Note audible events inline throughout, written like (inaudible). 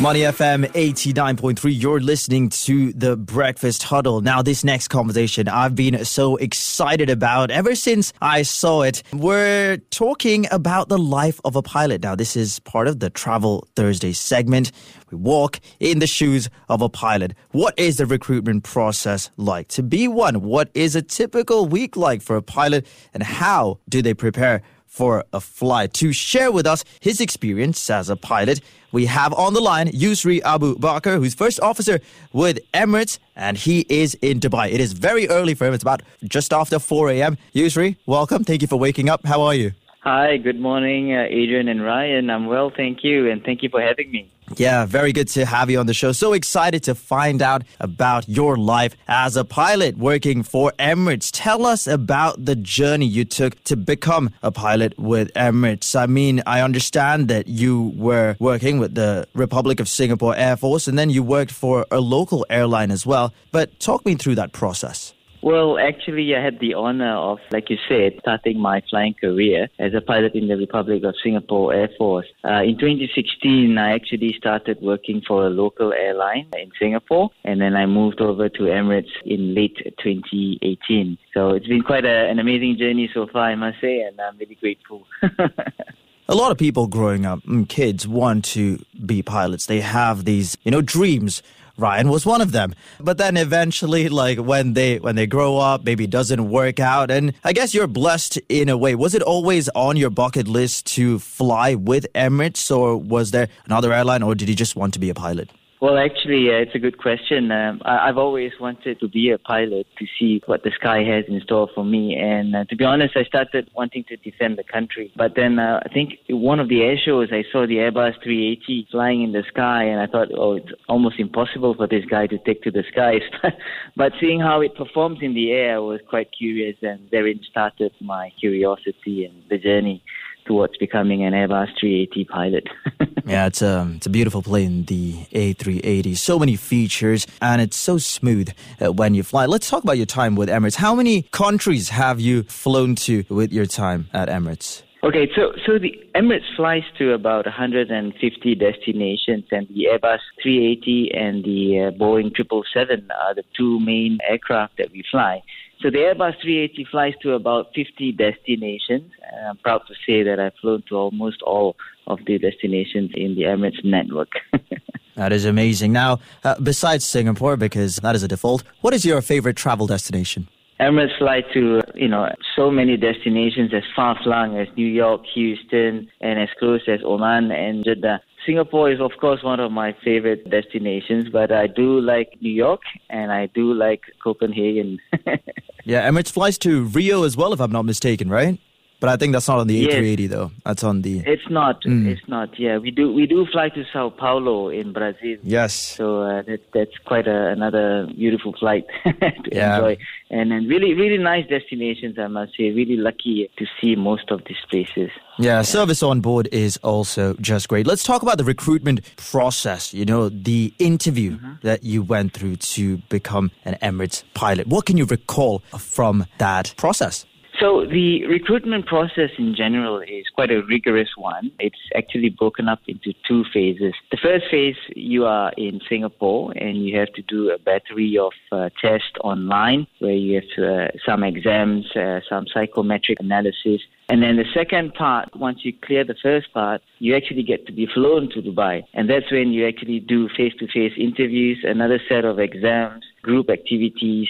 Money FM 89.3. You're listening to the Breakfast Huddle. Now, this next conversation I've been so excited about ever since I saw it. We're talking about the life of a pilot. Now, this is part of the Travel Thursday segment. We walk in the shoes of a pilot. What is the recruitment process like to be one? What is a typical week like for a pilot? And how do they prepare for a flight. To share with us his experience as a pilot, we have on the line Yusri Abu Bakar, who's first officer with Emirates, and he is in Dubai. It is very early for him. It's about just after 4 a.m. Yusri, welcome. Thank you for waking up. How are you? Hi, good morning, uh, Adrian and Ryan. I'm well, thank you, and thank you for having me. Yeah, very good to have you on the show. So excited to find out about your life as a pilot working for Emirates. Tell us about the journey you took to become a pilot with Emirates. I mean, I understand that you were working with the Republic of Singapore Air Force and then you worked for a local airline as well. But talk me through that process. Well, actually, I had the honor of, like you said, starting my flying career as a pilot in the Republic of Singapore Air Force. Uh, in 2016, I actually started working for a local airline in Singapore, and then I moved over to Emirates in late 2018. So it's been quite a, an amazing journey so far, I must say, and I'm really grateful. (laughs) a lot of people growing up, mm, kids want to be pilots. They have these, you know, dreams Ryan was one of them. But then eventually, like when they when they grow up, maybe doesn't work out. And I guess you're blessed in a way. Was it always on your bucket list to fly with Emirates, or was there another airline, or did you just want to be a pilot? Well, actually, uh, it's a good question. Um, I, have always wanted to be a pilot to see what the sky has in store for me. And uh, to be honest, I started wanting to defend the country. But then uh, I think one of the air shows, I saw the Airbus 380 flying in the sky, and I thought, oh, it's almost impossible for this guy to take to the skies. (laughs) but seeing how it performs in the air, I was quite curious, and therein started my curiosity and the journey towards becoming an Airbus 380 pilot. (laughs) yeah, it's a, um, it's a beautiful plane, the A380. So many features, and it's so smooth uh, when you fly. Let's talk about your time with Emirates. How many countries have you flown to with your time at Emirates? Okay, so so the Emirates flies to about 150 destinations, and the Airbus 380 and the uh, Boeing 777 are the two main aircraft that we fly. So the Airbus 380 flies to about 50 destinations. And I'm proud to say that I've flown to almost all of the destinations in the Emirates network. (laughs) that is amazing. Now, uh, besides Singapore, because that is a default, what is your favorite travel destination? Emirates fly to, you know, so many destinations as far flung as New York, Houston, and as close as Oman and Jeddah. Singapore is, of course, one of my favorite destinations, but I do like New York and I do like Copenhagen. (laughs) yeah, Emirates flies to Rio as well, if I'm not mistaken, right? But I think that's not on the A380 yes. though. That's on the. It's not. Mm. It's not. Yeah, we do we do fly to Sao Paulo in Brazil. Yes. So uh, that that's quite a, another beautiful flight (laughs) to yeah. enjoy, and then really really nice destinations. I must say, really lucky to see most of these places. Yeah, service on board is also just great. Let's talk about the recruitment process. You know, the interview mm-hmm. that you went through to become an Emirates pilot. What can you recall from that process? So the recruitment process in general is quite a rigorous one. It's actually broken up into two phases. The first phase, you are in Singapore and you have to do a battery of uh, tests online where you have to, uh, some exams, uh, some psychometric analysis. And then the second part, once you clear the first part, you actually get to be flown to Dubai. And that's when you actually do face-to-face interviews, another set of exams, group activities.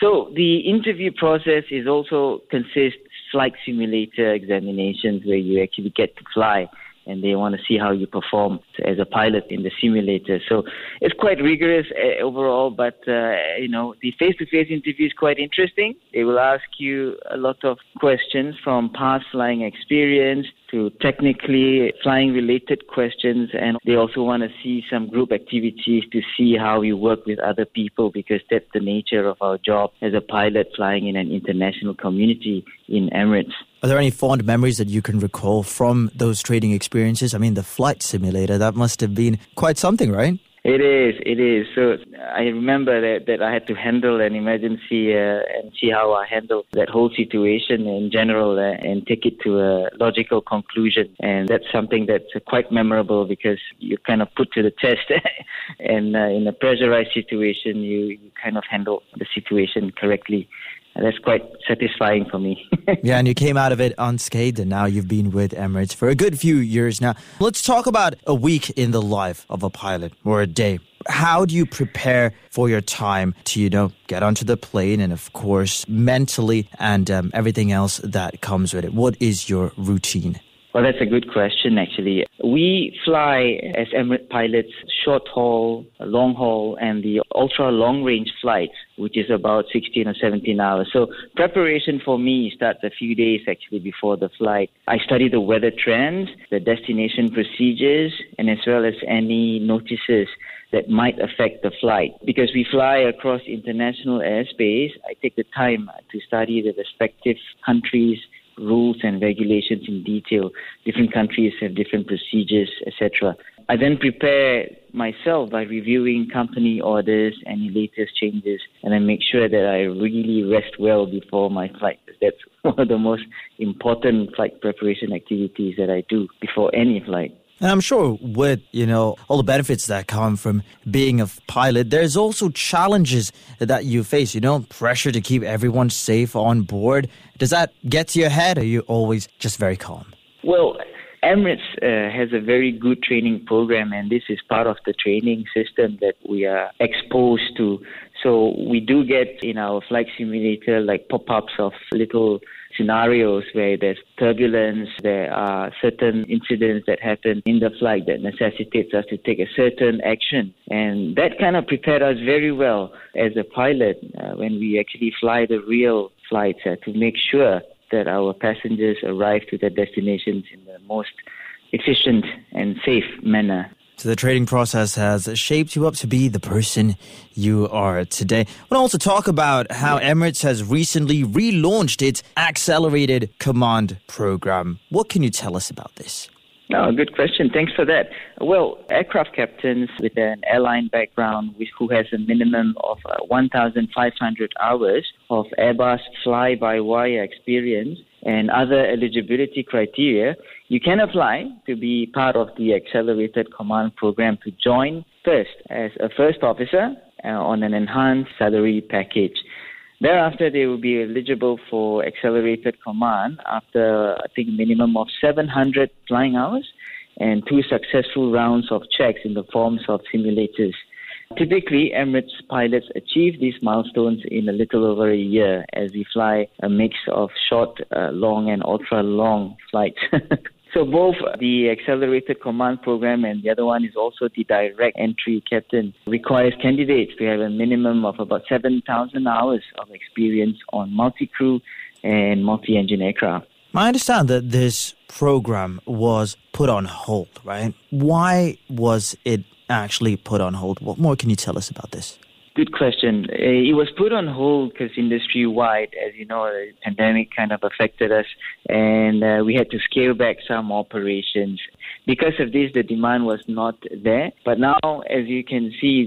So the interview process is also consists flight simulator examinations where you actually get to fly and they want to see how you perform as a pilot in the simulator. So it's quite rigorous uh, overall, but uh, you know the face-to-face interview is quite interesting. They will ask you a lot of questions from past flying experience to technically flying related questions and they also want to see some group activities to see how you work with other people because that's the nature of our job as a pilot flying in an international community in Emirates. Are there any fond memories that you can recall from those trading experiences? I mean, the flight simulator, that must have been quite something, right? It is, it is. So I remember that, that I had to handle an emergency uh, and see how I handle that whole situation in general uh, and take it to a logical conclusion. And that's something that's uh, quite memorable because you kind of put to the test. (laughs) and uh, in a pressurized situation, you, you kind of handle the situation correctly that's quite satisfying for me. (laughs) yeah, and you came out of it unscathed, and now you've been with Emirates for a good few years now. Let's talk about a week in the life of a pilot or a day. How do you prepare for your time to, you know, get onto the plane and, of course, mentally and um, everything else that comes with it? What is your routine? Well, that's a good question, actually. We fly as Emirates pilots short haul, long haul, and the ultra long range flights, which is about 16 or 17 hours. So preparation for me starts a few days actually before the flight. I study the weather trends, the destination procedures, and as well as any notices that might affect the flight. Because we fly across international airspace, I take the time to study the respective countries' rules and regulations in detail. Different countries have different procedures, etc. I then prepare myself by reviewing company orders, any latest changes, and I make sure that I really rest well before my flight. That's (laughs) one of the most important flight preparation activities that I do before any flight. And I'm sure with, you know, all the benefits that come from being a pilot, there's also challenges that you face, you know, pressure to keep everyone safe on board. Does that get to your head or are you always just very calm? Well, Emirates uh, has a very good training program, and this is part of the training system that we are exposed to. So we do get in our flight simulator like pop-ups of little scenarios where there's turbulence, there are certain incidents that happen in the flight that necessitates us to take a certain action. And that kind of prepared us very well as a pilot uh, when we actually fly the real flights uh, to make sure that our passengers arrive to their destinations in the most efficient and safe manner. So the trading process has shaped you up to be the person you are today. We'll also talk about how Emirates has recently relaunched its accelerated command program. What can you tell us about this? No, good question. Thanks for that. Well, aircraft captains with an airline background who has a minimum of uh, 1,500 hours of Airbus fly-by-wire experience and other eligibility criteria, you can apply to be part of the Accelerated Command Program to join first as a first officer uh, on an enhanced salary package. Thereafter, they will be eligible for accelerated command after, I think, a minimum of 700 flying hours and two successful rounds of checks in the forms of simulators. Typically, Emirates pilots achieve these milestones in a little over a year as we fly a mix of short, uh, long, and ultra long flights. (laughs) So both the accelerated command program and the other one is also the direct entry captain requires candidates to have a minimum of about 7,000 hours of experience on multi-crew and multi-engine aircraft. I understand that this program was put on hold, right? Why was it actually put on hold? What more can you tell us about this? Good question. Uh, it was put on hold because industry wide, as you know, the pandemic kind of affected us, and uh, we had to scale back some operations. Because of this, the demand was not there. But now, as you can see,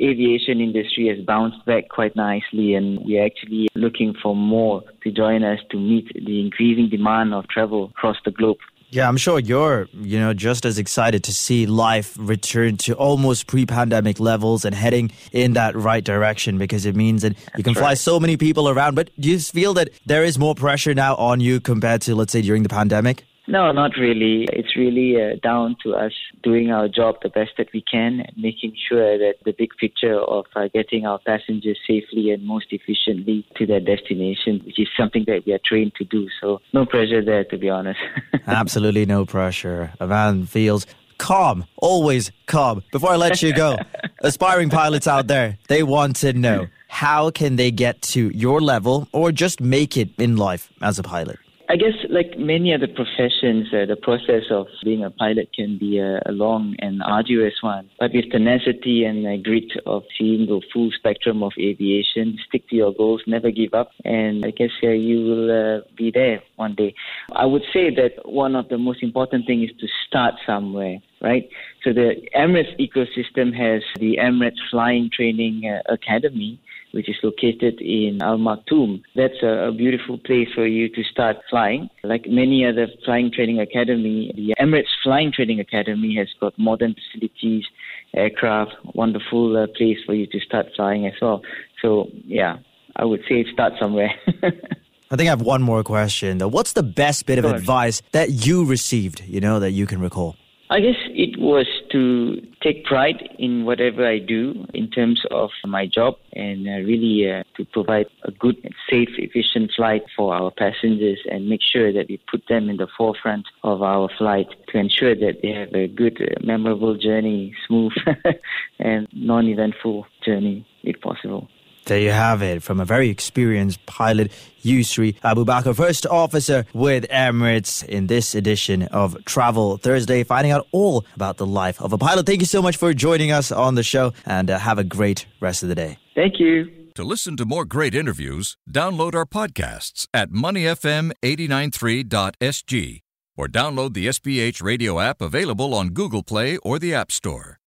the aviation industry has bounced back quite nicely, and we're actually looking for more to join us to meet the increasing demand of travel across the globe. Yeah, I'm sure you're, you know, just as excited to see life return to almost pre-pandemic levels and heading in that right direction because it means that you can fly so many people around. But do you feel that there is more pressure now on you compared to, let's say, during the pandemic? No, not really. It's really uh, down to us doing our job the best that we can and making sure that the big picture of uh, getting our passengers safely and most efficiently to their destination, which is something that we are trained to do. So, no pressure there, to be honest. (laughs) Absolutely no pressure. Avan feels calm, always calm. Before I let you go, (laughs) aspiring pilots out there, they want to know how can they get to your level or just make it in life as a pilot? I guess, like many other professions, uh, the process of being a pilot can be a, a long and arduous one. But with tenacity and uh, grit of seeing the full spectrum of aviation, stick to your goals, never give up, and I guess uh, you will uh, be there one day. I would say that one of the most important things is to start somewhere right? So the Emirates ecosystem has the Emirates Flying Training uh, Academy, which is located in Al Maktoum. That's a, a, beautiful place for you to start flying. Like many other flying training academy, the Emirates Flying Training Academy has got modern facilities, aircraft, wonderful uh, place for you to start flying as well. So yeah, I would say start somewhere. (laughs) I think I have one more question. What's the best bit of advice that you received, you know, that you can recall? I guess it was to take pride in whatever I do in terms of my job and uh, really uh, to provide a good, safe, efficient flight for our passengers and make sure that we put them in the forefront of our flight to ensure that they have a good, uh, memorable journey, smooth (laughs) and non-eventful journey if possible. There you have it from a very experienced pilot, Yusri Abu Bakar, first officer with Emirates in this edition of Travel Thursday, finding out all about the life of a pilot. Thank you so much for joining us on the show and uh, have a great rest of the day. Thank you. To listen to more great interviews, download our podcasts at moneyfm893.sg or download the SPH radio app available on Google Play or the App Store.